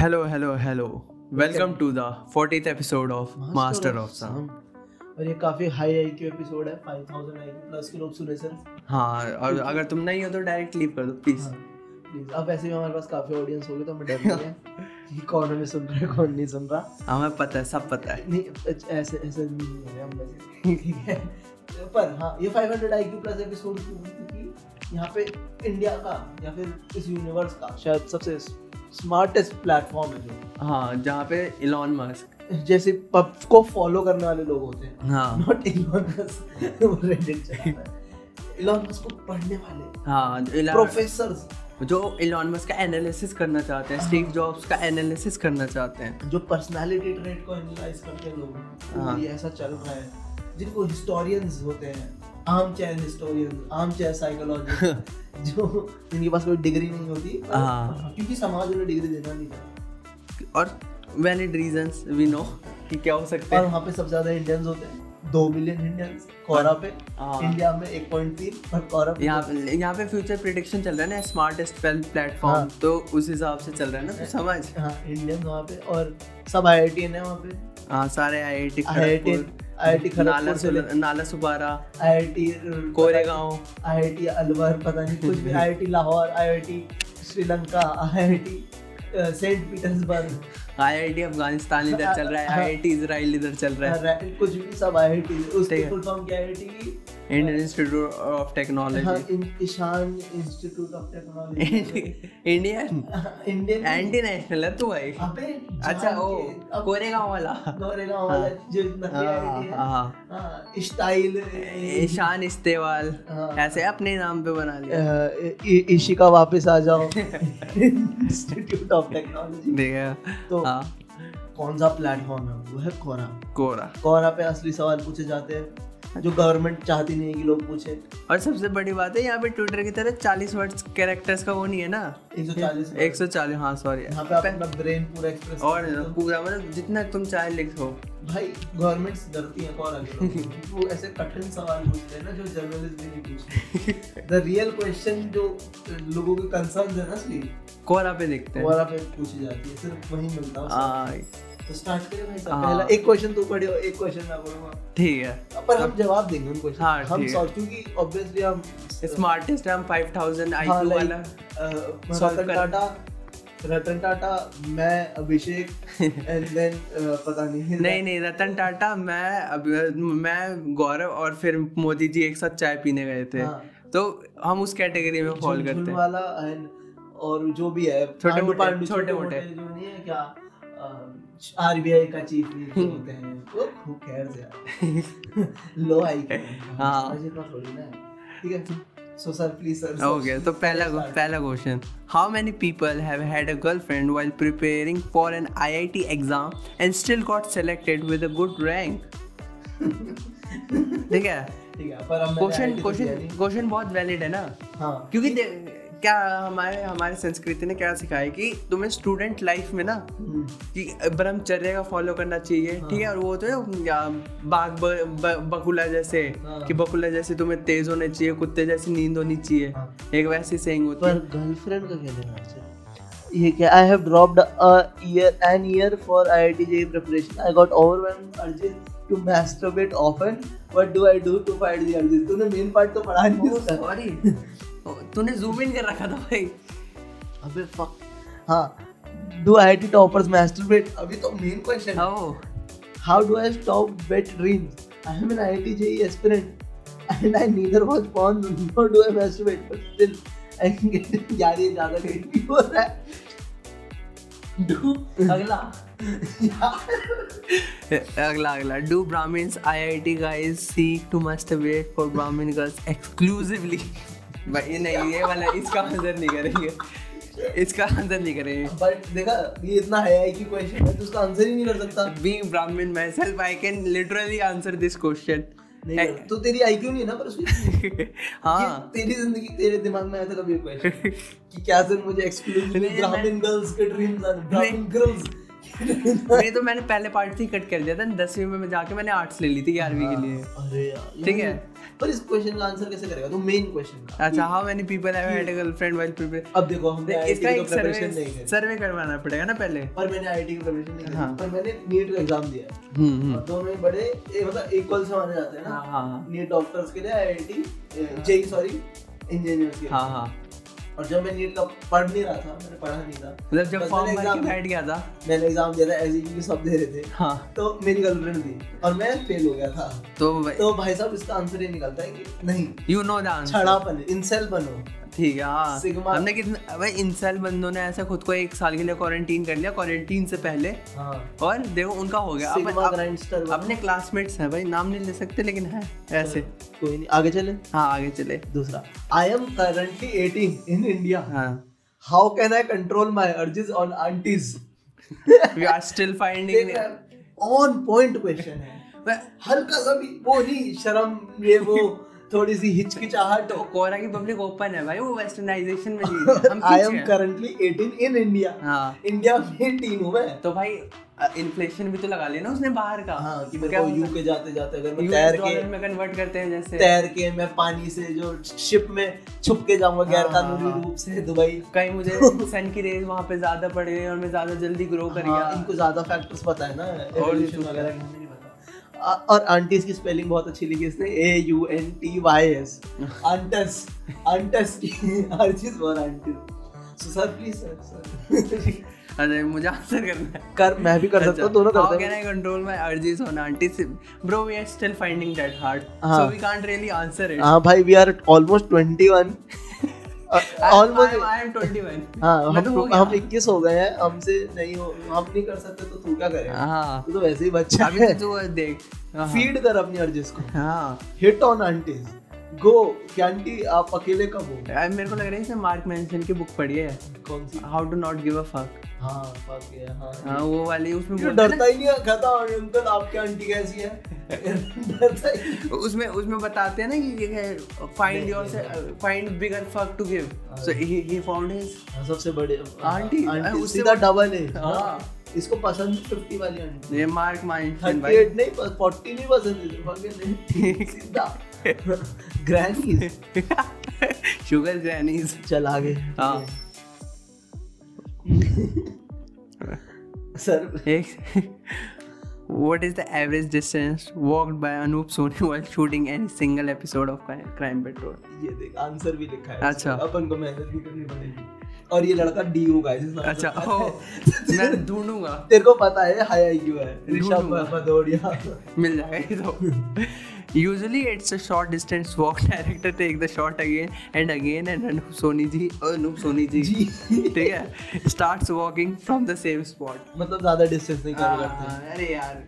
Hello, hello, hello. Welcome to the 40th episode of Master of Sound. और ये काफ़ी high IQ episode है 5000 IQ plus के लोग सुने सर हाँ और अगर तुम नहीं हो तो डायरेक्ट लीव कर दो प्लीज़ प्लीज़ अब ऐसे भी हमारे पास काफ़ी ऑडियंस हो गए तो हमें डर नहीं है कि कौन हमें सुन रहा है कौन नहीं सुन रहा। हमें पता है सब पता है। नहीं ऐसे ऐसे नहीं है हम वैसे। ठीक है। पर हाँ ये 500 आईक्यू प्लस एपिसोड क्योंकि यहाँ पे इंडिया का या फिर इस यूनिवर्स का शायद सबसे स्मार्टेस्ट प्लेटफॉर्म है जो। हाँ जहाँ पे इलॉन मस्क जैसे पब को फॉलो करने वाले लोग होते हैं। हाँ। नॉट इलॉन मस्क वो रेडिट चलाता है। इलॉन मस्क को पढ़ने वाले। हाँ जो प्रोफेसर्स जो इलॉन मस्क का एनालिसिस करना चाहते हैं स्टीव जॉब्स का एनालिसिस करना चाहते हैं। जो पर्सनालिटी ट्रेट को एनालाइज करते हैं लोग। हाँ। ऐसा चल रहा है। जिनको हिस्टोरियंस होते हैं। Armchair historian armchair psychology जो जिनके पास कोई डिग्री नहीं होती हाँ। क्योंकि समाज उन्हें डिग्री देना नहीं चाहता और वैलिड रीजंस वी नो कि क्या हो सकते और वहाँ पे सबसे ज़्यादा इंडियंस होते हैं। दो मिलियन इंडियंस कोरा पे हाँ। इंडिया में 1.3 और कोरा पे यहाँ पे यहाँ पे फ्यूचर प्रिडिक्शन चल रहा है ना स्मार्टेस्ट प्लेटफॉर्म हाँ। तो उस हिसाब से चल रहा है ना तो समझ हाँ इंडियंस वहाँ पे और सब आई आई टी है वहाँ पे। हाँ सारे I I T I I T I I T नाला खड़गपुर से नाला सुबारा I I T Koregaon. I I T Alwar पता नहीं कुछ भी I I T Lahore I I T Sri Lanka I I T Saint Petersburg I I T Afghanistan इधर चल रहा है आई आई टी इसराइल इधर चल रहा है। कुछ भी सब आई आई टी ठीक फुल फॉर्म क्या I I T Indian Institute of Technology Ishaan Institute of Technology Indian Indian anti national है तू भाई। अबे अच्छा ओ कोरेगांव वाला कोरेगांव वाला जो हाँ, है। हाँ हाँ। स्टाइल ईशान इस्तेवाल। ऐसे अपने नाम पे बना लिया। इशिका वापस आ जाओ। इंस्टीट्यूट ऑफ़ टेक्नोलॉजी देखा तो हाँ। कौन सा प्लेटफॉर्म है? वो है कोरा कोरा कोरा पे असली सवाल पूछे जाते हैं। जो गवर्नमेंट चाहती नहीं है कि लोग पूछे। और सबसे बड़ी बात है यहाँ पे ट्विटर की तरह चालीस वर्ड्स कैरेक्टर्स का वो नहीं है ना? 140 एक सौ चालीस हाँ सॉरी यहाँ पे अपना ब्रेन पूरा एक्सप्रेस और पूरा मतलब जितना तुम चाहे लिखो भाई गवर्नमेंट डरती हैं से। वो ऐसे कठिन सवाल पूछते हैं ना जो जर्नलिस्ट भी नहीं पूछते। द रियल क्वेश्चन जो लोगों के कंसर्न है ना असली कोरा पे देखते हैं। कोरा पे पूछी जाती है सिर्फ़ वही मिलता है। हाँ। तो स्टार्ट करें भाई साहब। हाँ। पहला एक क्वेश्चन तू पढ़ियो एक क्वेश्चन मैं पढ़ूँगा ठीक है। पर हम जवाब देंगे उन क्वेश्चन हाँ, हम सॉल्व क्योंकि ऑब्वियसली हम स्मार्टेस्ट हम 5000 आईक्यू वाला solve रतन टाटा मैं अभिषेक एंड देन पता नहीं। नहीं नहीं रतन टाटा मैं मैं गौरव और फिर मोदी जी एक साथ चाय पीने गए थे। हाँ। तो हम उस कैटेगरी में फॉल करते हैं। वाला एंड और जो भी है छोटे मोटे, छोटे। मोटे। जो नहीं है क्या आरबीआई का चीफ होते हैं। वो यार? लो आई के हाँ। इतना थोड़ी ना ठीक है? So sir please sir okay तो पहला पहला question how many people have had a girlfriend while preparing for an IIT exam and still got selected with a good rank ठीक है? ठीक है पर क्वेश्चन क्वेश्चन क्वेश्चन बहुत वैलिड है ना? हाँ। क्योंकि क्या हमारे हमारे संस्कृति ने क्या सिखाया कि तुम्हें स्टूडेंट लाइफ में ना हम्म, कि ब्रह्मचर्य का फॉलो करना चाहिए ठीक है? और वो तो है, या बाघ बकुला जैसे हाँ। कि बकुला जैसे तुम्हें तेज होने चाहिए कुत्ते जैसी नींद होनी चाहिए हाँ। एक वैसी सेइंग होती पर है। गर्लफ्रेंड का क्या लेना है? ये क्या I have dropped a year an year for IIT JEE preparation I got overwhelmed urges to masturbate often what do I do to fight the urges तूने मेन पार्ट तो पढ़ा नहीं सॉरी तूने जूम इन कर रखा था भाई। अबे फक हाँ डू आईआईटी टॉपर्स मैस्टरबेट अभी तो main question oh how do I stop wet dreams I am an IIT JEE aspirant and I neither was born nor do I masturbate but still I can get यार ये ज़्यादा late भी हो रहा है। Do अगला। अगला अगला। Do Brahmins IIT guys seek to masturbate for Brahmin girls exclusively भाई नहीं ये वाला इसका आंसर नहीं करेंगे। इसका आंसर नहीं करेंगे। बट देखा ये इतना है कि क्वेश्चन है तो उसका आंसर ही नहीं कर सकता। Being brahmin myself i can literally answer this question. नहीं तो तेरी आईक्यू नहीं है ना पर उसकी? हाँ। तेरी ज़िंदगी तेरे दिमाग में आया था कभी क्वेश्चन कि क्या सर मुझे एक्सक्लूसिवली ब्राह्मण गर्ल्स के ड्रीम्स आने ब्राह्मण गर्ल्स मेरी तो मैंने पहले पार्ट से ही कट कर दिया था दसवीं में मैं जाके मैंने आर्ट्स ले ली थी ग्यारहवीं के लिए। अरे यार ठीक है। पर इस क्वेश्चन का आंसर कैसे करेगा? तू मेन क्वेश्चन का अच्छा how many people have had a girlfriend while prepare अब देखो हमने इसका एक सर्वे सर्वे करवाना पड़ेगा ना पहले। पर मैंने आईआईटी की प्रिपरेशन नहीं हाँ। पर मैंने नीट का एग्ज़ाम दिया। है हम्म हम्म। तो दोनों बड़े मतलब इक्वल से माने जाते हैं हाँ ना। हाँ हाँ नीट डॉक्टर्स के लिए आईआईटी जेई सॉरी इंजीनियर्स के लिए। हाँ हाँ। और जब मैं नीट का पढ़ नहीं रहा था मैंने पढ़ा नहीं था। मतलब जब फॉर्म भर के बैठ गया था। मैंने एग्ज़ाम दिया था एसई के सब दे रहे थे। हाँ। तो मेरी गर्लफ्रेंड थी और मैं फेल हो गया था। तो तो भाई साहब इसका आंसर ये निकलता है कि नहीं। यू नो द आंसर छड़ापन इनसेल बनो। ठीक है हाँ। Sigma- हमने कितने भाई इंसेल बंदों ने ऐसा खुद को एक साल के लिए क्वारंटीन कर लिया क्वारंटीन से पहले। हाँ। और देखो उनका हो गया। अपन सिग्मा अप- अपने क्लासमेट्स हैं भाई नाम नहीं ले सकते लेकिन है ऐसे। कोई नहीं आगे चले। हाँ आगे चले। दूसरा। I am currently 18 in India हाँ। How can I control my urges on aunties we are still finding on point question है। हल्का सा भी वो नहीं शर्म ये वो। थोड़ी सी हिचकिचाहट तो कोरा की पब्लिक ओपन है भाई वो वेस्टर्नाइजेशन में। हम I am currently 18 in India हाँ। इंडिया में टीन हूँ मैं। तो भाई इन्फ्लेशन भी तो लगा लिया ना उसने बाहर का। हाँ कि मेरे को? यूके जाते जाते अगर मैं तैर के डॉलर में कन्वर्ट करते हैं जैसे। तैर के मैं पानी से जो शिप में छुप के जाऊँगा गैर हाँ, कानूनी। रूप से दुबई। कहीं मुझे सन की रेज वहाँ पे ज़्यादा पड़ गई और मैं ज़्यादा जल्दी ग्रो कर हाँ, गया। इनको ज़्यादा फैक्टर्स पता है ना और वगैरह पता आ- और आंटीज की स्पेलिंग बहुत अच्छी लिखी इसने A U N T Y S अंटस अंटस की हर चीज़ बहुत aunty so sir please sir अरे मुझे आंसर करना है कर मैं भी कर सकता हूँ दोनों करते हैं I control my urges on aunties? Bro, we are still finding that hard. हाँ. So we can't really answer it. हाँ भाई we are almost 21 I- almost I- I 21. हाँ तो हम गया। 21 हो गए हैं हमसे नहीं हो हम नहीं कर सकते तो तू क्या करेगा हाँ। तू तो वैसे ही बच्चा अभी है। तो देख हाँ। फ़ीड कर अपनी अर्जेस को हाँ। हिट ऑन आंटीज गो कैंटी आप अकेले कब हो? मेरे को लग रहा है इसने मार्क मेंशन की बुक पढ़ी है। कौन सी? How to not give a fuck हाँ हाँ। हाँ वो वाली उसमें डरता ही नहीं है कहता "और अंकल आपकी आंटी कैसी है? ही उसमें उसमें बताते हैं ना कि फाइंड योर से find bigger fuck to give so he. He found his हाँ, सबसे बड़े आंटी, आंटी उससे सीधा डबल है। हाँ। इसको पसंद फिफ्टी वाली आंटी। ये मार्क थर्टी भाई। एट नहीं फोर्टी नहीं पसंद fucking सीधा। ग्रैनी शुगर ग्रैनीज चल आगे। हाँ। सर एक what is the average distance walked by Anup Soni while shooting any single episode of Crime Patrol ये देख आंसर भी लिखा है। अच्छा। अपन को मेहनत भी करनी और ये लड़का डी ओ का अच्छा ओ, मैं ढूंढूँगा। तेरे को पता है हाई आई क्यू है। ऋषभ भदौरिया तो मिल जाएगा तो। Usually it's a short distance walk director take the shot again and again and Anup Soni ji और अनूप सोनी जी ठीक है? Start walking from the same spot मतलब ज़्यादा डिस्टेंस नहीं कर करते अरे यार।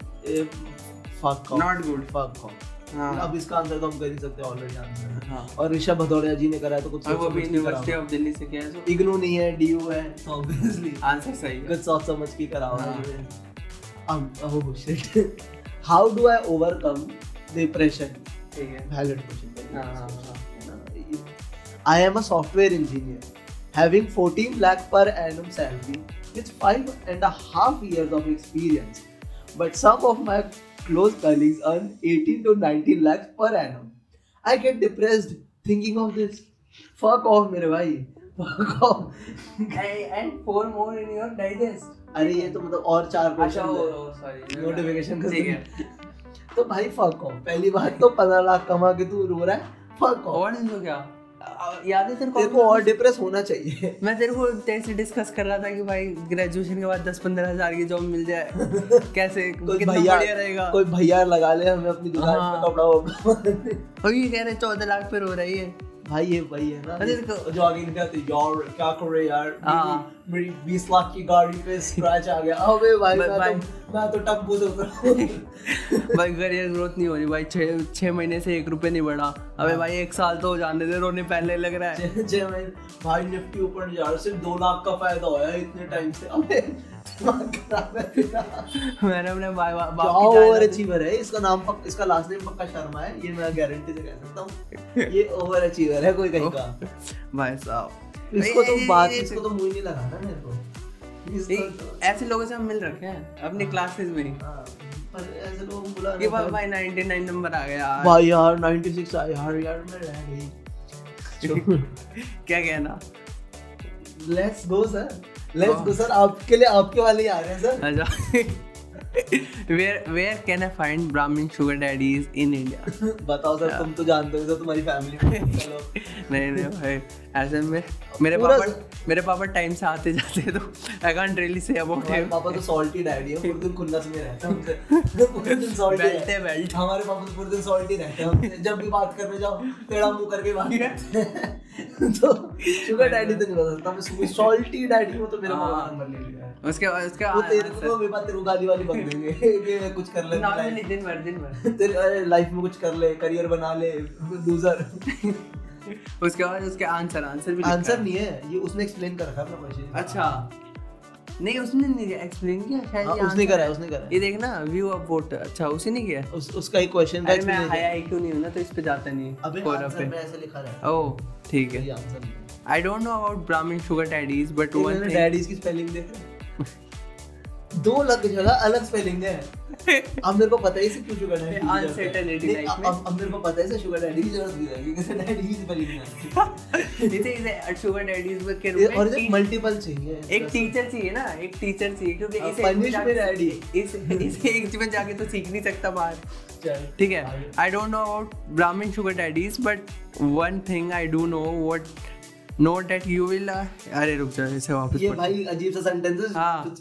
फक नॉट गुड फक हाँ। अब इसका आंसर तो हम कर ही सकते हैं ऑलरेडी आंसर हाँ। और ऋषभ भदौड़िया जी ने करा है तो कुछ वो भी यूनिवर्सिटी ऑफ़ दिल्ली से किया है so इग्नू नहीं है डीयू है तो ऑब्वियसली आंसर सही है। कुछ सोच समझ के कराओ। हाँ। अब ओह shit how do I overcome depression ठीक है। वैलिड क्वेश्चन हाँ I am a software engineer having 14 lakh per annum salary with five and a half years of experience. But some of my close colleagues earn 18 to 19 lakhs per annum. I get depressed thinking of this. Fuck off मेरे भाई. Fuck off. and four more in your digest अरे ये तो मतलब और चार अच्छा question sorry notification ठीक है तो भाई फक ऑफ़ पहली बात तो 15 लाख कमा के तू रो रहा है फक ऑफ़ और नहीं तो क्या अ, याद है तेरे तेरे को को और डिप्रेस होना चाहिए। मैं तेरे को तेरे से डिस्कस कर रहा था कि भाई ग्रेजुएशन के बाद दस पंद्रह हज़ार की जॉब मिल जाए। कैसे कोई भैया रहेगा। कोई भैया लगा ले हमें अपनी दुकान हाँ। पे कपड़ा और ये कह रहे चौदह लाख पे रो रही है। भाई ये वही है ना। अरे देखो- जो आगे यार क्या कर यार हाँ। मेरी- बीस लाख की गाड़ी पे स्क्रैच आ गया। अबे भाई भाई- मैं तो मैं तो टप्पू से उतर रहा हूँ। भाई करियर ग्रोथ नहीं हो रही भाई। छः छः महीने से एक रुपये नहीं बढ़ा। अबे भाई एक साल तो जाने दे रोने पहले लग रहा है। छह- छह महीने भाई निफ्टी ऊपर जा रहा सिर्फ़ दो लाख का फ़ायदा होया इतने टाइम से। अबे है। मैंने अपने बाप की ओवर अचीवर है। इसका नाम पक, इसका लास्ट नेम पक्का शर्मा है। ये मैं गारंटी से कह सकता हूँ। ये ओवर अचीवर है कोई कहीं का। भाई साहब। इसको तो बात इसको तो मुँह ही नहीं लगाना मेरे को। not- ऐसे लोगों से हम मिल रखे हैं अपनी क्लासेस में। हाँ, पर ऐसे लोगों बुला कि भाई 99 नंबर आ गया। भाई यार 96 आ यार यार मैं रह गई। क्या कहना? Let's go sir let's. Go sir आपके लिए आपके वाले ही आ रहे हैं sir where where can I find Brahmin sugar daddies in India? बताओ सर तुम तो जानते हो सर तुम्हारी फैमिली में चलो। नहीं नहीं भाई ऐसे में मेरे पापा मेरे पापा टाइम से आते जाते हैं तो I can't really say about हमारे हिम पापा तो सॉल्टी डैडी है पूरे दिन खुन्नस में रहते हैं हमसे। पूरे दिन सॉल्टी बेल्ट है, बेल्ट। हमारे पापा तो पूरे दिन सॉल्टी रहते हैं हमसे। जब भी बात करने जाओ टेढ़ा मुँह करके बात करते हैं। तो शुगर डैडी तो नहीं बता सकता। मैं सॉल्टी डैडी को तो मेरा पापा हाँ। नंबर ले लिया। है उसके उसके वो तेरे को तो मेरे पास तेरे को गाली वाली बक देंगे। कि कुछ कर ले नॉर्मली दिन भर दिन भर। तेरे अरे लाइफ में कुछ कर ले करियर बना ले लूजर उसके बाद उसके आंसर आंसर भी आंसर नहीं है ये उसने एक्सप्लेन कर रखा है अपना क्वेश्चन अच्छा। नहीं उसने नहीं एक्सप्लेन किया शायद हाँ, उसने करा है, उसने करा। ये देखना व्यू ऑफ़ वोट अच्छा उसी ने किया? उस उसका एक क्वेश्चन अरे मैं हाई आईक्यू नहीं हूँ ना तो इस पे जाता नहीं अबे फोरम आंसर में ऐसे लिखा ओह ठीक है। है आंसर नहीं है। I don't know about Brahmin sugar daddies but one thing daddies की स्पेलिंग देखे। दो अलग जगह अलग स्पेलिंग है। अब मेरे को पता है इसे क्यों शुगर डैडी की है। नहीं, अब में। अब- मेरे को पता है इसे शुगर डैडी की ज़रूरत नहीं रहेगी कैसे डैडी की स्पेलिंग है इसे इसे शुगर डैडीज के ये- रूप और में इसे टी- मल्टीपल चाहिए एक टीचर चाहिए ना एक टीचर चाहिए क्योंकि हाँ, इसे जाके- में डैडी। इस इसे एक जीवन जाके तो सीख नहीं सकता बाहर। ठीक है। I don't know about Brahmin sugar daddies but one thing I do know what no date you will अरे रुक जा इसे वापस ये भाई अजीब सा सेंटेंस हाँ।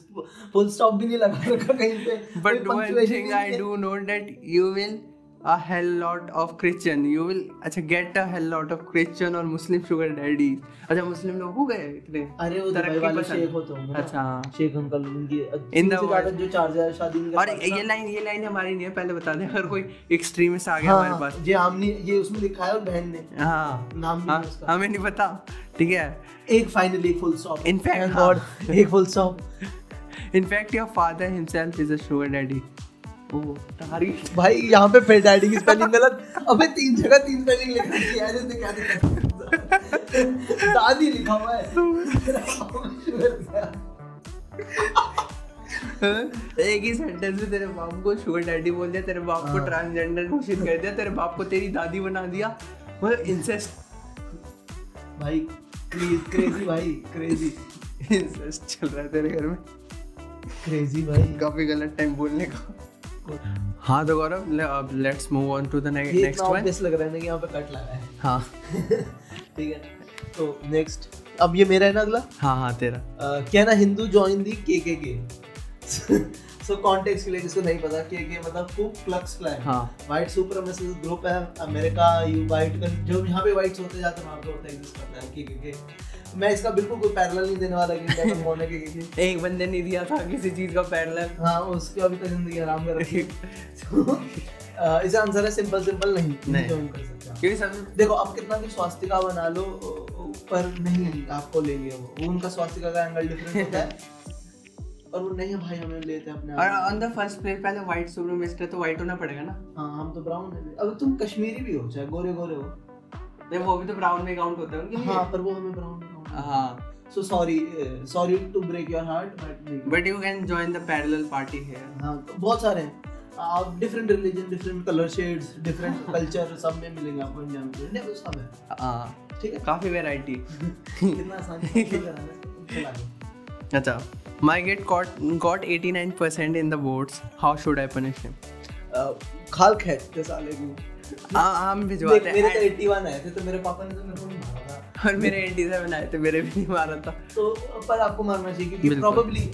फुल स्टॉप भी नहीं लगा रखा कहीं पे। But one thing I do नहीं I you do a hell lot of Christian. You will अच्छा get a hell lot of Christian और Muslim sugar daddies. अच्छा मुस्लिम लोग हो गए इतने अरे वो दुबई वाले। शेख होते होंगे। अच्छा। शेख अंकल उनकी In the से ज़्यादा world. जो चार्ज है शादी और ये। लाइन ये लाइन हमारी नहीं है पहले बता दें अगर कोई एक्सट्रीमिस्ट आ गया हाँ, हमारे पास ये हमने ये उसमें लिखा है और बहन ने हाँ नाम हाँ, हमें नहीं पता ठीक है एक फाइनली एक full stop In fact। God, एक full stop in fact your father himself is a sugar daddy भाई यहाँ पे डैडी स्पेलिंग गलत। अबे तीन जगह तीन स्पेलिंग लिख है इसने क्या दिखा दादी लिखा हुआ है। एक ही सेंटेंस में तेरे बाप को शुगर डैडी बोल दिया तेरे बाप को हाँ। ट्रांसजेंडर घोषित कर दिया तेरे बाप को तेरी दादी बना दिया। मतलब इंसेस्ट भाई प्लीज़ क्रेजी भाई क्रेजी इंसेस्ट चल रहा है तेरे घर में। क्रेजी भाई। काफ़ी गलत टाइम बोलने का। हाँ तो गौरव अब let's move on to the ये नेक्स्ट वन ऑब्वियस लग रहा है ना कि यहाँ पे कट लगा है। हाँ। ठीक है। तो नेक्स्ट अब ये मेरा है ना अगला? हाँ हाँ तेरा। Can a Hindu join the K K K so context के लिए जिसको नहीं पता के के मतलब कु क्लक्स क्लैन हाँ। वाइट सुपरमेसिस्ट ग्रुप है अमेरिका यू वाइट जो यहाँ पे वाइट्स होते जाते हैं वहाँ पे होता है एग्जिस्ट करता है के के के मैं इसका बिल्कुल कोई पैरेलल नहीं देने वाला कि इंडिया में के के के एक बंदे ने दिया था किसी चीज़ का पैरेलल हाँ उसके अभी तक ज़िंदगी आराम कर रखी। है इसका आंसर है सिंपल सिंपल नहीं। नहीं। कर सकते। क्योंकि सब देखो आप कितना भी स्वास्तिका बना लो पर नहीं आपको लेंगे वो। वो उनका स्वास्तिका का एंगल डिफरेंट होता है। और वो नहीं भाई हमें लेते हैं अपने और ऑन द फ़र्स्ट प्लेस पहले व्हाइट सुपरमिस्ट है तो व्हाइट होना पड़ेगा ना? हाँ हम तो ब्राउन है। अब तुम कश्मीरी भी हो चाहे गोरे गोरे हो। नहीं वो भी तो ब्राउन में काउंट होता है हाँ पर वो हमें ब्राउन हाँ so sorry sorry to break your heart but but you can join the parallel party here हाँ तो बहुत सारे हैं। आप different religion different colour shades different culture सब में मिलेंगे आपको इंडिया में। इंडिया में सब है। हाँ ठीक है? काफ़ी वैरायटी कितना आसान है, है। अच्छा my get got got 89% in the votes. How should i punish him? अ, खाल खेचते साले को हाँ हम भिजवाते मेरे तो हैं 81 आए थे तो मेरे पापा ने तो मेरे को नहीं मारा और मेरे 87 आए थे मेरे भी नहीं मारा था। तो पर आपको मारना चाहिए क्योंकि। प्रोबेबली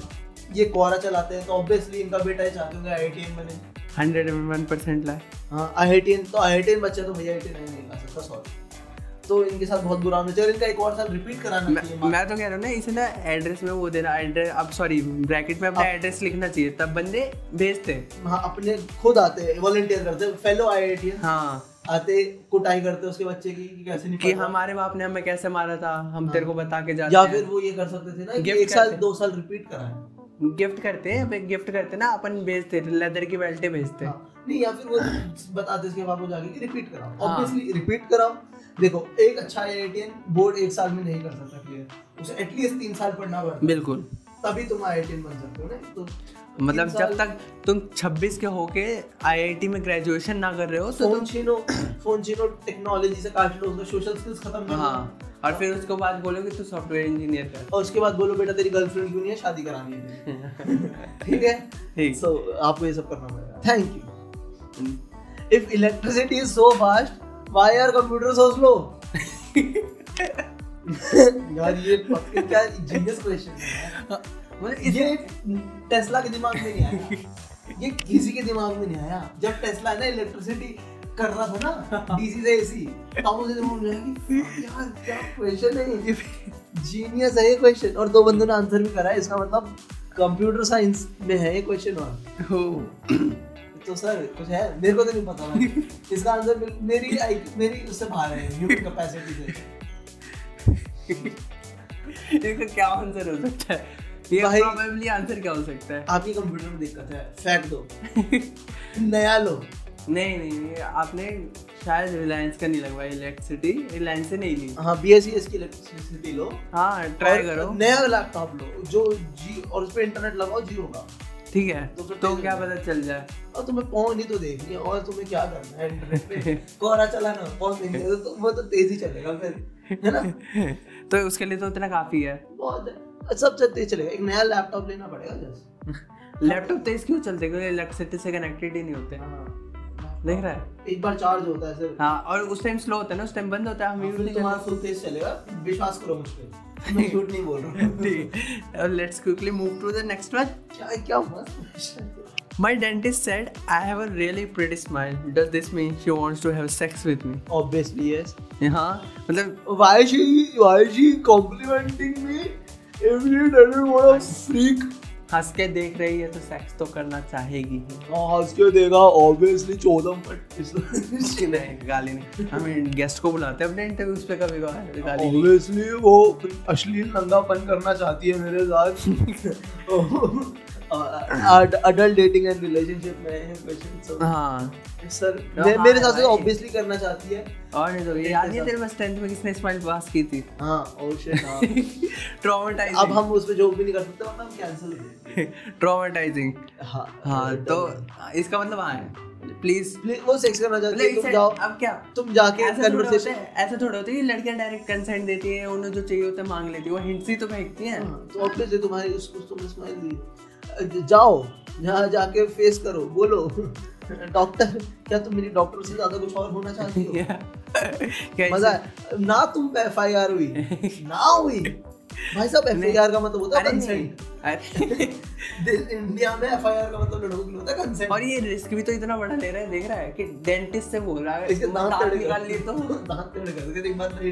ये कोरा चलाते हैं तो ऑब्वियसली इनका बेटा ही चाहते होंगे आईआईटीएन बने। 101% लाए। हाँ आईआईटीएन तो आईआईटीएन बच्चा तो भैया आईआईटीएन नहीं ला सकता सॉरी तो इनके साथ बहुत बुरा होना चाहिए इनका एक और साल रिपीट कराना मैं चाहिए मैं तो कह रहा हूँ ना इसे ना एड्रेस में वो देना एड्रेस अब सॉरी ब्रैकेट में अपना एड्रेस लिखना चाहिए तब बंदे भेजते हैं। हाँ अपने खुद आते हैं वॉलंटियर करते हैं फेलो आईआईटीएन हाँ। आते कुटाई करते उसके बच्चे की कि कैसे नहीं कि हमारे बाप ने हमें कैसे मारा था हम हाँ। तेरे को बता के जाते या फिर वो ये कर सकते थे ना कि एक साल दो साल रिपीट कराएँ। गिफ्ट करते हैं गिफ्ट करते ना अपन भेजते लेदर की बेल्टें भेजते हाँ, नहीं या फिर वो बताते इसके बाप को जाके कि रिपीट कराओ। हाँ। ऑब्वियसली रिपीट कराओ। देखो एक अच्छा आईआईटीएन बोर्ड एक साल में नहीं कर सकता क्लियर उसे एटलीस्ट तीन साल पढ़ना पड़ता बिल्कुल। तभी तुम आईआईटी बन सकते हो ना? तो मतलब जब तक तुम 26 के होके आईआईटी में ग्रेजुएशन ना कर रहे हो तो फ़ोन तुम छीनो फ़ोन छीनो टेक्नोलॉजी से काट लो उसका सोशल स्किल्स खत्म कर हाँ और फिर उसके बाद बोलोगे तू सॉफ्टवेयर इंजीनियर कर। और उसके बाद बोलो बेटा तेरी गर्लफ्रेंड क्यों नहीं है? शादी करानी है ठीक है? ठीक। सो आपको ये सब करना पड़ेगा। Thank you if electricity is so fast why are computer so slow यार ये क्या जीनियस क्वेश्चन है। मतलब ये टेस्ला के दिमाग में नहीं आया। ये किसी के दिमाग में नहीं आया। जब टेस्ला ना इलेक्ट्रिसिटी कर रहा था ना डीसी से एसी मुझे दिमाग में आया कि यार क्या क्वेश्चन है ये? जीनियस है ये क्वेश्चन और दो बंदों ने आंसर भी करा है। इसका मतलब कंप्यूटर साइंस में है ये क्वेश्चन और तो सर कुछ है? मेरे को तो नहीं पता इसका आंसर मेरी मेरी उससे बाहर है ह्यूमन कैपेसिटी से। इसका क्या आंसर हो सकता है। ये प्रोबेबली आंसर क्या हो सकता है? आपकी कंप्यूटर में दिक्कत है। फेंक दो। नया लो। नहीं नहीं आपने शायद रिलायंस का नहीं लगवाया इलेक्ट्रिसिटी रिलायंस से नहीं ली। हाँ बी एस सी एस की इलेक्ट्रिसिटी लो। हाँ ट्राई करो। नया लैपटॉप लो जो जी और उस पर इंटरनेट लगाओ जियो का ठीक है तो तो क्या पता चल जाए। और तुम्हें पौन ही तो देखनी है और तुम्हें क्या करना है इंटरनेट पे? कोहरा चलाना पौन देखनी है तो वो तो तेज चलेगा फिर है ना? तो उसके लिए तो इतना काफ़ी है। बहुत है। सबसे तेज चलेगा एक नया लैपटॉप लेना पड़ेगा जस्ट। लैपटॉप तेज क्यों चलते? क्योंकि इलेक्ट्रिसिटी से कनेक्टेड ही नहीं होते। देख रहा है। एक बार चार्ज होता है सिर्फ़ हाँ और उस टाइम स्लो होता है ना उस टाइम बंद होता है हम यूज़ नहीं तुम्हारा फुल तेज चलेगा। विश्वास करो मुझ पे मैं झूठ नहीं बोल रहा हूँ। ठीक। और let's quickly move to the next one क्या क्या मस्त My dentist said I have a really pretty smile. Does this mean she wants to have sex with me? obviously yes. हाँ मतलब why she why she complimenting me? She doesn't want a हंस के देख रही है तो sex तो करना चाहेगी ही। हंस के देगा ऑब्वियसली चौदह फट नहीं गाली नहीं। हम गेस्ट को बुलाते हैं अपने इंटरव्यूज़ पे कभी कभार गाली ऑब्वियसली वो अश्लील नंगापन करना चाहती है मेरे साथ। अडल्ट डेटिंग एंड रिलेशनशिप में है क्वेश्चन हाँ। सर हाँ, मेरे हिसाब से भाई। ऑब्वियसली करना चाहती है। और नहीं तो ये याद नहीं तेरे पास टेंथ में किसने स्माइल पास की थी? हाँ और shit, हाँ। ट्रॉमेटाइजिंग अब हम उस पे जोक भी नहीं कर सकते वरना हम कैंसिल ट्रॉमेटाइजिंग हाँ हाँ तो इसका मतलब हाँ है। प्लीज़ वो सेक्स करना चाहती है तुम जाओ। अब क्या? तुम जाके ऐसा कन्वर्सेशन है ऐसा थोड़ा होता है कि लड़कियाँ डायरेक्ट कंसेंट देती है उन्हें जो चाहिए होता है मांग लेती है। वो हिंट्स ही तो फेंकती हैं। तो ऑब्वियसली तुम्हारी उसको तुमने स्माइल दी। जाओ यहाँ जाके फेस करो बोलो। डॉक्टर क्या तुम मेरी डॉक्टर से ज़्यादा कुछ और होना चाहती हो? मज़ा ना तुम पे एफ़ आई आर हुई ना हुई। भाई साहब एफ़ आई आर का मतलब होता है कंसेंट इंडिया में एफ़ आई आर का मतलब लड़कों के लिए होता है कंसेंट और ये रिस्क भी तो इतना बड़ा ले रहा है देख रहा है कि डेंटिस्ट से बोल रहा है इसके दांत निकाल लिए तो? दांत तोड़ कर एक बार पे।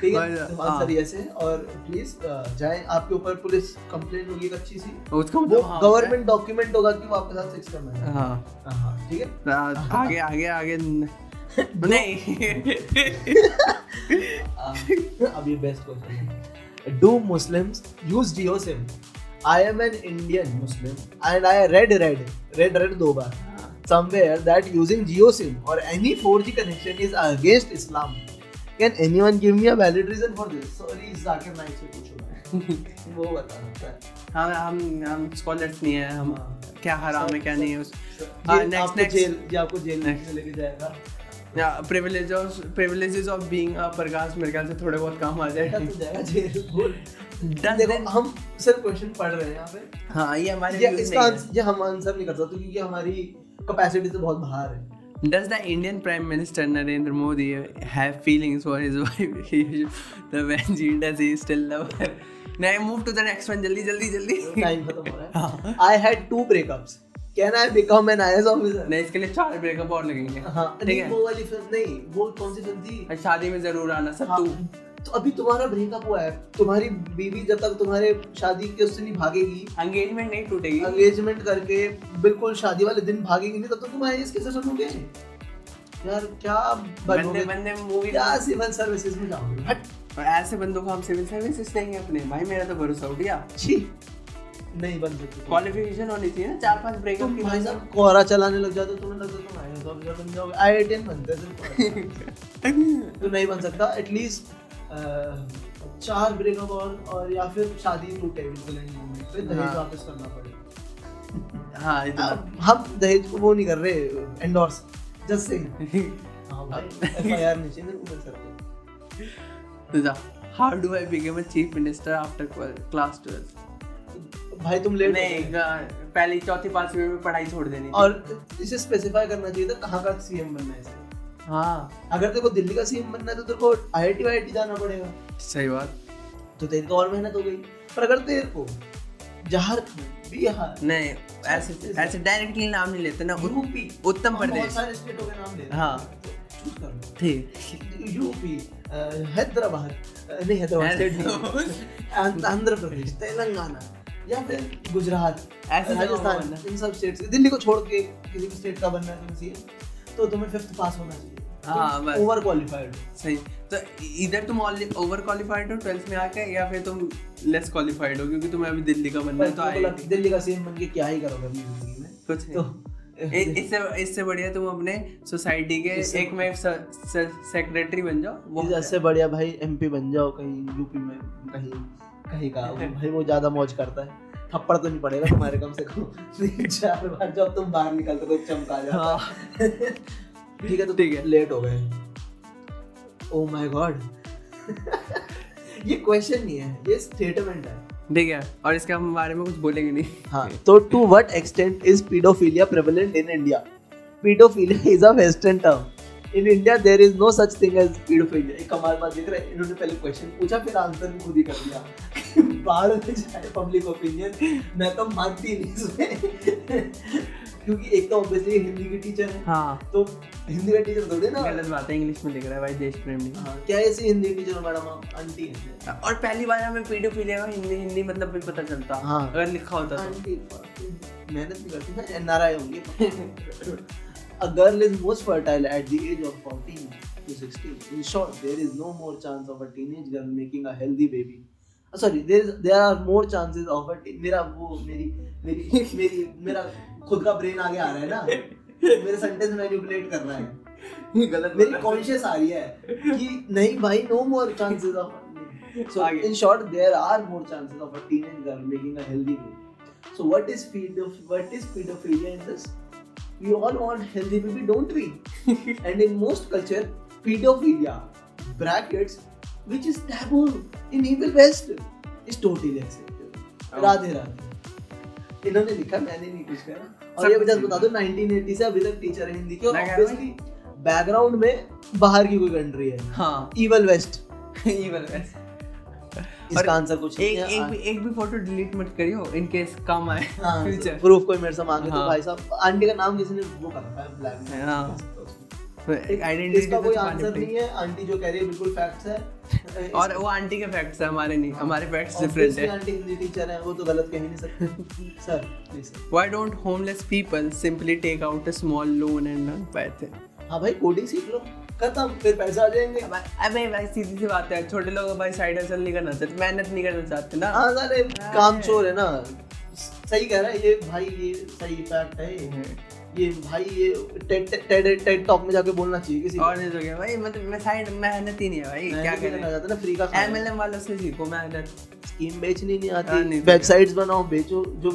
ठीक है भाई, तो हाँ। यस है और प्लीज़ जाएँ। आपके ऊपर पुलिस कंप्लेंट होगी एक अच्छी सी। उसका वो मतलब हाँ, गवर्नमेंट डॉक्यूमेंट होगा कि वो आपके साथ है। हाँ। हाँ ठीक है? आगे आगे आगे नहीं। अब ये बेस्ट क्वेश्चन है। Do Muslims use Jio sim I am an Indian Muslim and I read read read read दो बार। somewhere that using Jio SIM or any 4G connection is against Islam. Can anyone give me a valid reason for this? Sorry, Zakir Naik से पूछो मैं। वो बता सकता है हम हम हम स्कॉलर्स नहीं है हम हाँ। क्या हराम है क्या नहीं है उस हाँ नेक्स्ट नेक्स्ट जेल ये आपको जेल में लेके जाएगा। Privilege of privileges of being a Prakash मेरे ख्याल से थोड़े बहुत काम आ तो जाएगा जेल बोल। देखो हम सिर्फ़ क्वेश्चन पढ़ रहे हैं यहाँ पे। हाँ ये हमारे ये इसका ये हम आंसर नहीं कर सकते क्योंकि हमारी कैपेसिटी से बहुत बाहर है है। Does the Indian Prime Minister Narendra Modi have feelings for his wife the when she does he still love her नहीं move to the next one जल्दी जल्दी जल्दी टाइम खत्म हो रहा है I had two breakups can I become an IAS officer नहीं इसके लिए चार ब्रेकअप और लगेंगे हाँ ठीक नहीं है वो वाली फिल्म नहीं वो कौन सी फिल्म थी शादी में जरूर आना सब हाँ, तू तो अभी तुम्हारा ब्रेकअप हुआ है? तुम्हारी बीवी जब तक तुम्हारे शादी के उससे नहीं भागेगी एंगेजमेंट नहीं टूटेगी। एंगेजमेंट करके बिल्कुल शादी वाले दिन भागेगी नहीं तब तक तुम आईएएस कैसे बनोगे यार क्या बंदे बंदे मूवी क्या सिविल सर्विसेज़ में जाओगे? हट ऐसे बंदों को हम सिविल सर्विसेज़ देंगे अपने। भाई मेरा तो भरोसा उठ गया। छी नहीं बन सकते। क्वालिफिकेशन होनी चाहिए ना चार पाँच ब्रेकअप की भाई साहब कोहरा चलाने लग जाते तुम्हें लगता तुम आईएएस ऑफिसर बन जाओगे आईआईटीएन बनते सिर्फ़ तो नहीं बन सकता एटलीस्ट चार ब्रेकअप और और या फिर शादी टूटे बिल्कुल एंड मोमेंट पे दहेज हाँ। वापस करना पड़े हाँ अब हम दहेज को वो नहीं कर रहे एंडोर्स जस्ट से हाँ भाई एफआईआर को मिल सकते तो जा how do I become a chief minister after class 12 भाई तुम लेट नहीं गा- पहली चौथी पांचवी में पढ़ाई छोड़ देनी और इसे स्पेसिफाई करना चाहिए था कहाँ का सीएम बनना है हाँ। अगर तेरे को दिल्ली का सीएम बनना है तो तेरे को आईआईटी वाईआईटी जाना पड़ेगा। सही बात। तो तेरी तो और मेहनत हो गई। पर अगर तेरे को झारखंड बिहार नहीं ऐसे ऐसे डायरेक्टली नाम नहीं लेते ना यूपी उत्तम हम बहुत प्रदेश सारे स्टेटों के नाम ले रहे हैं। तो। ठीक। यूपी हैदराबाद नहीं हैदराबाद आंध्र प्रदेश तेलंगाना या फिर गुजरात राजस्थान इन सब स्टेट दिल्ली को छोड़ के किसी भी स्टेट का बनना है सीएम तो तुम्हें फिफ्थ पास होना चाहिए। हाँ, बस। ओवर क्वालिफाइड सही। तो इधर तुम ओवर क्वालिफाइड हो ट्वेल्थ में आके या फिर तुम लेस क्वालिफाइड हो? क्योंकि तुम्हें अभी दिल्ली का बनना है तो आई दिल्ली का सीएम बन के क्या ही करोगे अपनी ज़िंदगी में? कुछ तो इससे इससे बढ़िया तुम अपने सोसाइटी के एक में सेक्रेटरी बन जाओ वो इससे बढ़िया भाई एमपी बन जाओ कहीं यूपी में कहीं कहीं का। भाई वो ज़्यादा मौज करता है। थप्पड़ तो नहीं पड़ेगा तुम्हारे कम से कम। चार बार जब तुम बाहर निकलते तो चमका जाता हाँ। ठीक है तो ठीक है। लेट हो गए। ओ माय गॉड ये क्वेश्चन नहीं है ये स्टेटमेंट है। ठीक है और इसके हम बारे में कुछ बोलेंगे नहीं। हाँ तो to what extent is paedophilia prevalent in India paedophilia is a western term in India there is no such thing as paedophilia एक कमाल बात देख रहे हैं। इन्होंने पहले क्वेश्चन पूछा फिर आंसर भी खुद ही कर दिया बाहर में जाए पब्लिक ओपिनियन मैं तो मानती नहीं इसमें। क्योंकि एक तो ऑब्वियसली हिंदी की टीचर है। हाँ। तो हिंदी का टीचर थोड़ी ना। गलत बात है इंग्लिश में लिख रहा है भाई देश प्रेम हाँ, क्या ऐसी हिंदी टीचर मैडम? आंटी हैं। और पहली बार हमें पीडोफिलिया का हिंदी हिंदी मतलब भी पता चलता। हाँ। अगर लिखा होता तो। मेहनत नहीं करती ना एन आर आई होंगी। A girl is most fertile at the age of 14 to 16. In short, there is no more chance of a teenage girl making a healthy baby. Uh, sorry, there is there are more chances of a teen- मेरा वो मेरी मेरी मेरी मेरा खुद का brain आगे आ रहा है ना मेरे सेंटेंस मैनिपुलेट कर रहा है गलत मेरी कॉन्शियस आ रही है कि नहीं भाई no more chances of so आगे। in short there are more chances of a teenage girl making a healthy baby so what is pedof- what is pedophilia in this we all want healthy baby don't we and in most culture pedophilia brackets which is taboo in evil west is totally accepted Oh. Radhe Radhe इन्होंने लिखा मैंने नहीं कुछ कहा और ये बस बता दो 1980 से अभी तक टीचर है हिंदी के हूँ ऑब्वियसली बैकग्राउंड में बाहर की कोई कंट्री है हाँ इवल वेस्ट इवल इसका आंसर कुछ एक एक भी एक भी फ़ोटो डिलीट मत करियो इन केस काम आए हाँ फ्यूचर प्रूफ कोई मेरे से मांगे तो हाँ। भाई साहब आंटी का नाम किसी ने वो कर रखा है ब्लैक में हाँ। एक- आइडेंटिटी इसका कोई आंसर नहीं है। आंटी जो कह रही है बिल्कुल फैक्ट्स है। और वो आंटी के फैक्ट्स है हमारे नहीं हमारे फैक्ट्स डिफरेंट है। आंटी हिंदी टीचर है वो तो गलत कह ही नहीं सकते। Sir please Why don't homeless people simply take out a small loan and learn Python? हाँ भाई कोडिंग सीख लो। खत्म फिर पैसे आ जाएँगे। अबे भाई सीधी सी बात है छोटे लोग भाई साइड हसल नहीं करना चाहते मेहनत नहीं करना चाहते ना। हाँ सारे काम चोर है ना। सही कह रहा है ये भाई ये सही फैक्ट है ये। ये भाई ये टेड टेड टेड टॉक में जाके बोलना चाहिए किसी और नहीं तो क्या भाई मतलब मैं साइड मेहनत ही नहीं है भाई क्या करना करें। चाहते ना फ्री का। एमएलएम वालों से सीखो मेहनत। स्कीम बेचनी नहीं हाँ, आती। वेबसाइट्स बनाओ बेचो जो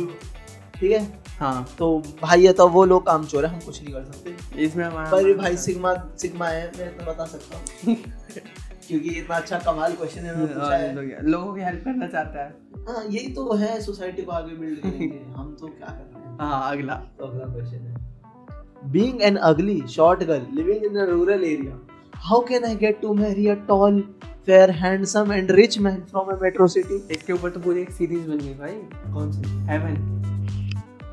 ठीक है? हाँ। तो भाई है तो वो लोग काम चोर है हम कुछ नहीं कर सकते। इसमें पर भाई सिग्मा सिग्मा है मैं तो बता सकता हूँ। क्योंकि इतना अच्छा कमाल क्वेश्चन है पूछा है तो लोगों की हेल्प करना चाहता है। हाँ यही तो है सोसाइटी को आगे बिल्ड करेंगे हम तो क्या कर रहे हैं? हाँ अगला। तो अगला क्वेश्चन है। Being an ugly short girl living in a rural area how can i get to marry a tall fair handsome and rich man from a metro city? इसके ऊपर तो पूरी एक सीरीज़ बन गई भाई। कौन सी? हेवन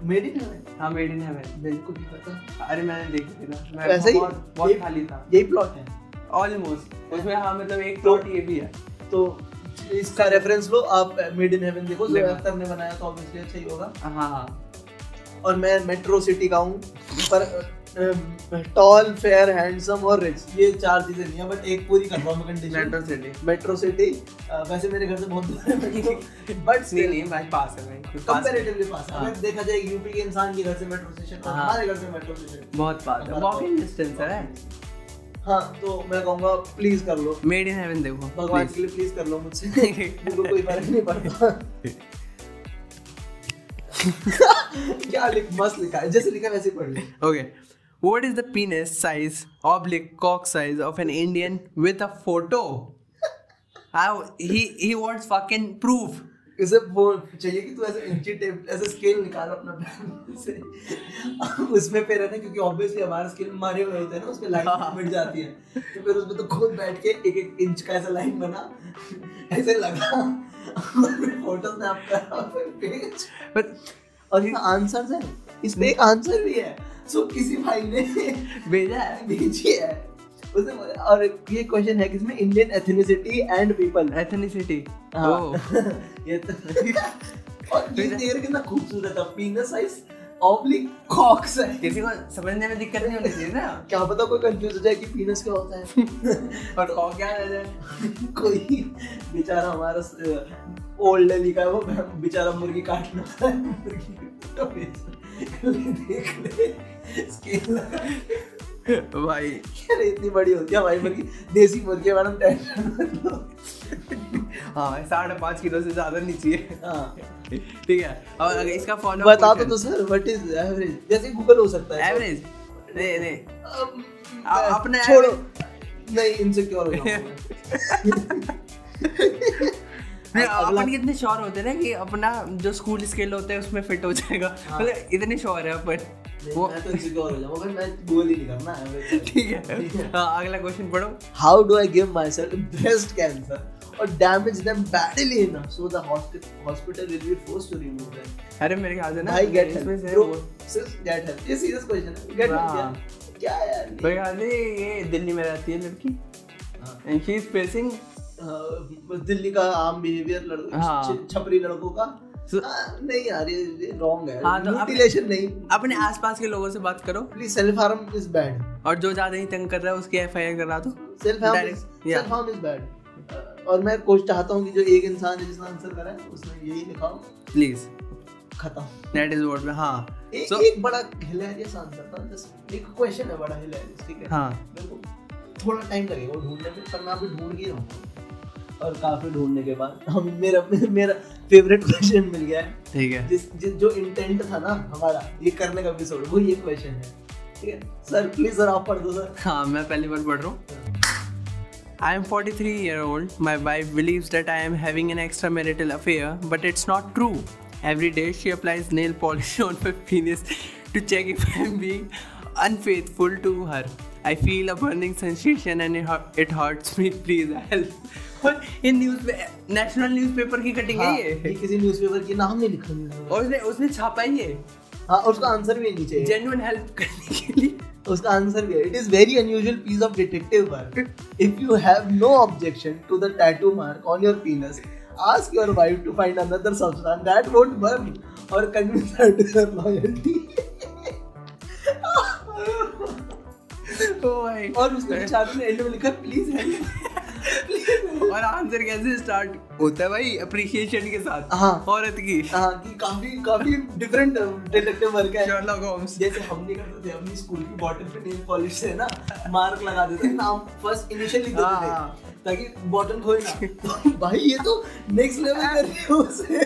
मेड इन हेवन हाँ मेड इन हेवन मेरे को पता अरे मैंने देखी थी ना। मैं वैसे ही? बहुत खाली था। यही प्लॉट है? ऑलमोस्ट उसमें हाँ मतलब एक प्लॉट ये भी है। तो इसका रेफरेंस लो आप मेड इन हेवन देखो जो अख्तर ने बनाया तो ऑब्वियसली अच्छा ही होगा। हाँ हाँ। और मैं मेट्रो सिटी का हूँ पर टॉल फेयर हैंडसम और रिच ये चार चीज़ें नहीं है बट एक पूरी कर रहा हूँ मैं condition metro city metro city वैसे मेरे घर से बहुत दूर है बट नहीं नहीं भाई पास है भाई कंपैरेटिवली पास है। हाँ। अगर देखा जाए यूपी के इंसान के घर से मेट्रो स्टेशन हाँ। हमारे घर से मेट्रो स्टेशन बहुत पास है। वॉकिंग डिस्टेंस है। हाँ तो मैं कहूँगा प्लीज़ कर लो। मेड इन हेवन देखो भगवान के लिए प्लीज़ कर लो मुझसे। मुझको कोई फ़र्क नहीं पड़ता। क्या लिख मस्त लिखा है। जैसे लिखा है वैसे ही पढ़ लो। Okay. What is the penis size, oblique cock size of an Indian with a photo? How he he wants fucking proof. इसे वो चाहिए कि तू ऐसे इंची टेप ऐसे स्केल निकाल अपना से। उसमें फिर है ना क्योंकि ऑब्वियसली हमारा स्केल मारे हुए होते हैं ना उसमें हाँ। लाइन मिट जाती है। तो फिर उसमें तो खुद बैठ के एक एक इंच का ऐसा लाइन बना ऐसे लगा। फ़ोटो करा फिर पेज But और इसका आंसर है। इस पे एक आंसर भी है। सो किसी भाई ने भेजा है। भेजी है। उसने और ये क्वेश्चन है किसमें? Indian ethnicity and people. हाँ। Oh. ये तो और ये देर कितना खूबसूरत था। Penis size oblique cock size किसी को समझने में दिक्कत नहीं होनी चाहिए ना? क्या पता कोई कंफ्यूज हो जाए कि पीनस क्या होता है। और कॉक क्या रह जाए कोई बेचारा हमारा ओल्ड है वो बेचारा मुर्गी काटना है। मुर्गी तो देख ले। भाई। अरे इतनी बड़ी होती है हमारी मुर्गी। देसी मुर्गी है मैडम टेंशन हाँ साढ़े पाँच किलो से ज़्यादा नहीं चाहिए। हाँ। ठीक है और अगर इसका फॉलो बता दो तो सर व्हाट इज़ एवरेज जैसे गूगल हो सकता है। एवरेज नहीं नहीं। अपने छोड़ो। नहीं इनसिक्योर हो अपन कितने श्योर होते हैं ना कि अपना जो स्कूल स्केल होता है उसमें फिट हो जाएगा। हाँ। मतलब इतने श्योर है अपन। वो मैं तो इनसिक्योर हो जाऊँगा मैं गूगल ही नहीं करना है ठीक है। हाँ अगला क्वेश्चन पढ़ो। How do I give myself breast cancer और damage them badly enough so the hospital will be force to remove them अरे मेरे ख्याल से ना भाई गेट इसमें से वो- सिर्फ़ गेट हेल्प ये सीरियस क्वेश्चन है। गेट हाँ। हेल्प क्या क्या यार? मेरे ख्याल से ये दिल्ली में रहती है लड़की। हाँ। एंड शी इज़ फेसिंग हाँ, दिल्ली का आम बिहेवियर लड़कों हाँ। छपरी लड़कों का। So- हाँ, नहीं यार ये रॉन्ग है। हाँ, तो अपने- म्यूटिलेशन नहीं। अपने आसपास के लोगों से बात करो। Please self harm is bad और जो ज़्यादा ही तंग कर रहा है उसकी एफ़ आई आर करा दो। Self harm self harm is bad और मैं कोशिश चाहता हूँ कि जो एक इंसान है जिसने आंसर करा है उसने यही लिखा प्लीज़ खत्म। दैट इज़ व्हाट हाँ। एक So- एक बड़ा हिलेरियस आंसर था जस्ट एक क्वेश्चन है बड़ा हिलेरियस ठीक है? हाँ। मेरे को थोड़ा टाइम लगेगा वो ढूँढने में पर मैं अभी ढूंढ ही रहा हूँ। और काफ़ी ढूँढने के बाद हम मेरा मेरा फेवरेट क्वेश्चन मिल गया है ठीक है जिस जिस जो इंटेंट था ना हमारा ये करने का एपिसोड वो ये क्वेश्चन है ठीक है सर प्लीज़ सर आप पढ़ दो सर हाँ मैं पहली बार पढ़ रहा हूँ I am 43 year old. My wife believes that I am having an extramarital affair, but it's not true. Every day she applies nail polish on my penis to check if I am being unfaithful to her. I feel a burning sensation and it, it hurts me. Please help. और ये news national newspaper की cutting हाँ, है ये। किसी newspaper की नाम नहीं लिखा न्यूज़पेपर और उसने उसने छापा ही है। हाँ उसका आंसर भी नहीं चाहिए जेन्युइन हेल्प करने के लिए। उसका आंसर भी है। It is very unusual piece of detective work if you have no objection to the tattoo mark on your penis ask your wife to find another substance that won't burn or convince her to her loyalty. ओ भाई और उसने end में लिखा please help और answer कैसे start होता है भाई अप्रिशिएशन के साथ। हाँ। औरत की। हाँ कि काफ़ी काफ़ी डिफरेंट डिटेक्टिव वर्क है। शर्लॉक होम्स जैसे हम नहीं करते थे अपनी स्कूल की बॉटल पे नेल पॉलिश से ना मार्क लगा देते थे नाम फ़र्स्ट इनिशियल लिख देते हाँ। थे ताकि बॉटल खोए ना। तो भाई ये तो नेक्स्ट लेवल कर रही है उसे।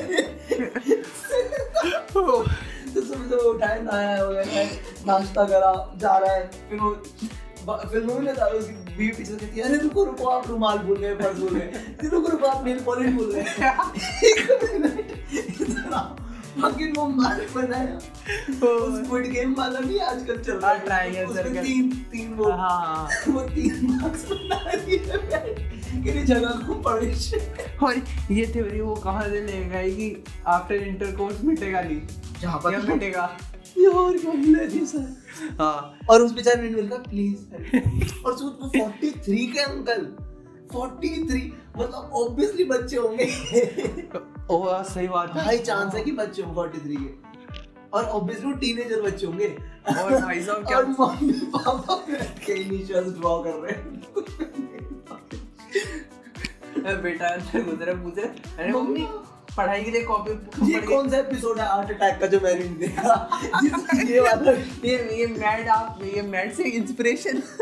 तो समझो उठाए नहाया वगैरह नाश्ता करा जा रहा है फिर ब- फिर वो उसकी बीवी पीछे कहती है अरे रुको रुको आप रुमाल भूल गए पर्स भूल गए "अरे रुको रुको आप नेल पॉलिश मिनट इधर आओ फकिंग वो मार्क बनाया। स्क्विड गेम वाला नहीं आजकल चल रहा हाँ, circle. तीन तीन वो हाँ वो तीन मार्क्स बना दिए जगह को पढ़िश और ये थ्योरी वो कहाँ से लेगा कि आफ्टर इंटरकोर्स मिटेगा नहीं? जहाँ पर मिटेगा? यार हिलेरियस है हाँ और उस बेचारे ने मिलकर प्लीज़ और सोच वो 43 के अंकल 43 मतलब ऑब्वियसली बच्चे होंगे। ओ सही बात है। हाई चांस है कि बच्चे हों 43 के। और ऑब्वियसली वो टीनेजर बच्चे होंगे। और भाई साहब क्या और मम्मी पापा के इनिशियल्स ड्रॉ कर रहे हैं। बेटा अंदर गुजरा रहे अरे मम्मी पढ़ाई के लिए कॉपी ये कौन सा एपिसोड है? हार्ट अटैक का जो मैंने नहीं देखा ये वाला ये ये मैड आप ये मैड से इंस्पिरेशन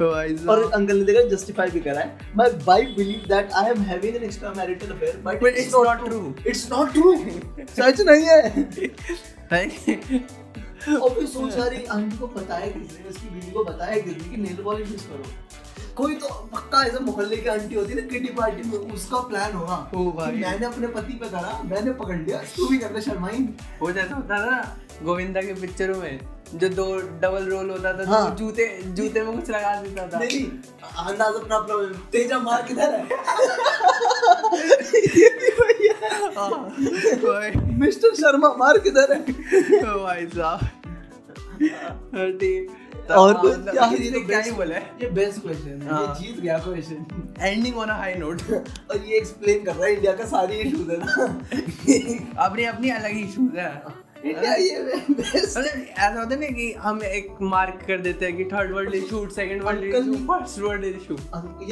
भाई और अंकल ने देखा जस्टिफाई भी करा है। My wife believe that I am having an extramarital affair but it's not true. It's not true सच नहीं है। है और फिर सोच रही आंटी को बताया किसने उसकी बीवी को बताया किसने कि नेल पॉलिश करो। कोई तो पक्का ऐसा मोहल्ले की आंटी होती है ना किटी पार्टी में उसका प्लान होगा। ओ भाई। मैंने अपने पति पे करा मैंने पकड़ लिया तू भी करना शर्माई। वो जैसा होता था ना गोविंदा के पिक्चरों में जो दो डबल रोल होता था हाँ। तो जूते जूते में कुछ लगा देता था। नहीं अंदाज अपना अपना तेजा मार किधर है। हाँ, मिस्टर शर्मा मार किधर है। भाई साहब। हाँ, ठीक और हाँ, कुछ क्या तो क्या ही बोला है। ये बेस्ट क्वेश्चन है ये हाँ। जीत गया question ending on a high note और ये एक्सप्लेन कर रहा है इंडिया का सारी इश्यूज़ है ना। अपनी अपनी अलग है ये बेस्ट मतलब ऐसा होता है ना कि हम एक मार्क कर देते हैं कि third world issue second world issue first world issue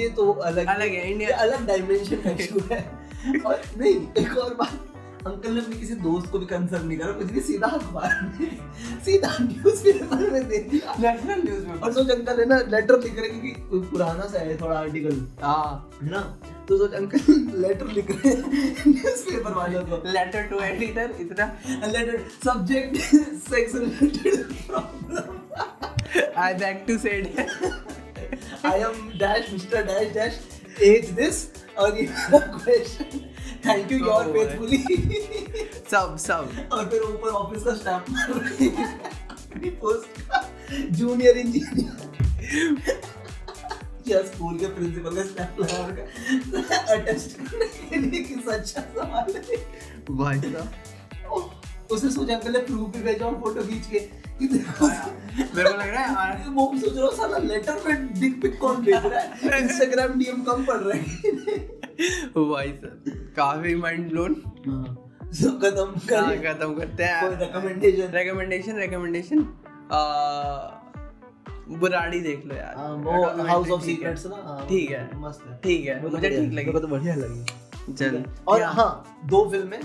ये तो अलग अलग है, इंडिया- अलग डायमेंशन का इशू है। और नहीं एक और बात अंकल ने अपने किसी दोस्त को भी कंसर्न नहीं करा कुछ नहीं सीधा अखबार में सीधा न्यूज़ पेपर में दे दिया। नेशनल न्यूज़ में और सोच अंकल है ना लेटर लिख रहे क्योंकि कोई पुराना सा है थोड़ा आर्टिकल हाँ। है ना? तो सोच अंकल लेटर लिख रहे हैं न्यूज़पेपर वालों को। लेटर टू एडिटर इतना। Letter subject sex related problem I back to said I am dash mister dash dash age this और ये question thank you your faithfully सब सब और फिर ऊपर ऑफ़िस का स्टैम्प मार पोस्ट जूनियर इंजीनियर या स्कूल के प्रिंसिपल का स्टैम्प लगा अटेस्ट करने के लिए कि सच्चा सवाल है। भाई साहब। उसने सोचा ने प्रूफ भी भेजा और फ़ोटो खींच के। मेरे को लग रहा है वो सोच रहा हूँ साला लेटर में डिक पिक कौन भेज रहा है? इंस्टाग्राम डीएम कम पड़ रहा है। भाई साहब काफ़ी माइंड ब्लोन सो खत्म कर खत्म करते हैं। रिकमेंडेशन रिकमेंडेशन रिकमेंडेशन बुराड़ी देख लो यार। हाँ, वो हाउस ऑफ़ सीक्रेट्स ना? हाँ, ठीक है। मस्त है। ठीक है तो मुझे ठीक लगी। को तो बढ़िया लगी। चल। और? हाँ दो फ़िल्में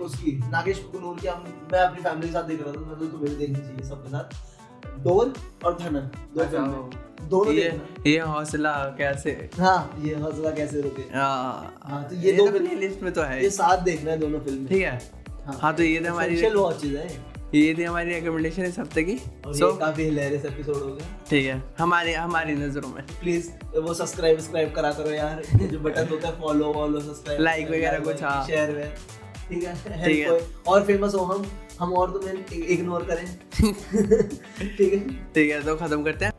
उसकी। नागेश कुनूर की हम मैं अपनी फैमिली के साथ देख रहा था मैं तो तुम्हें देखनी चाहिए सबके साथ। डोर और धनन दो अच्छा, फ़िल्में। दोनों ये ये हौसला कैसे? हाँ ये हौसला कैसे रुके? हाँ। हाँ, तो ये दो तो फिल्म- लिस्ट में तो है ये साथ देखना है दोनों फ़िल्में। ठीक है। हाँ। तो ये थी हमारी watches है। ये थी हमारी रिकमेंडेशन इस हफ़्ते की। और सो ये काफ़ी हिलेरियस एपिसोड हो गया। ठीक है। हमारे हमारी नज़रों में। प्लीज़ वो सब्सक्राइब सब्सक्राइब करा करो यार। जो बटन होता है फॉलो वॉलो सब्सक्राइब Like वगैरह कुछ, हाँ। शेयर ठीक है? ठीक और फ़ेमस हो हम हम और तुम्हें इग्नोर करें। ठीक है? ठीक है तो खत्म करते हैं।